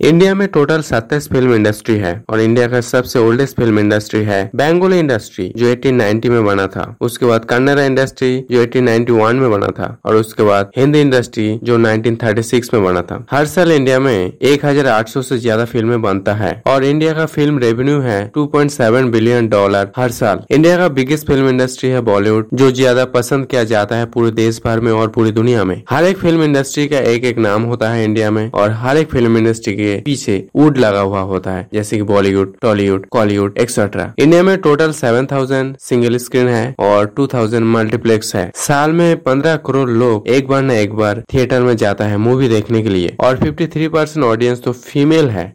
India में total सत्ताईस film industry है और इंडिया का सबसे ओल्डेस्ट फ़िल्म इंडस्ट्री है बेंगोली इंडस्ट्री, जो 1890 में बना था। उसके बाद कन्नड़ा इंडस्ट्री, जो 1891 में बना था। और उसके बाद हिंदी इंडस्ट्री, जो 1936 में बना था। हर साल इंडिया में 1800 से ज़्यादा फ़िल्में बनता है और इंडिया का फ़िल्म रेवेन्यू है 2.7 बिलियन डॉलर हर साल। इंडिया का बिगेस्ट फ़िल्म इंडस्ट्री है बॉलीवुड जो ज़्यादा पसंद किया जाता है पूरे देश भर में और पूरी दुनिया में। हर एक फ़िल्म इंडस्ट्री का एक एक नाम होता है इंडिया में और हर एक फ़िल्म इंडस्ट्री के पीछे वुड लगा हुआ होता है, जैसे कि Bollywood Tollywood Kollywood etcetera India में total seven thousand single screen है और टू थाउज़ेंड मल्टीप्लेक्स है। साल में पंद्रह करोड़ लोग एक बार न एक बार थिएटर में जाता है मूवी देखने के लिए और फिफ्टी थ्री परसेंट ऑडियंस तो फीमेल है।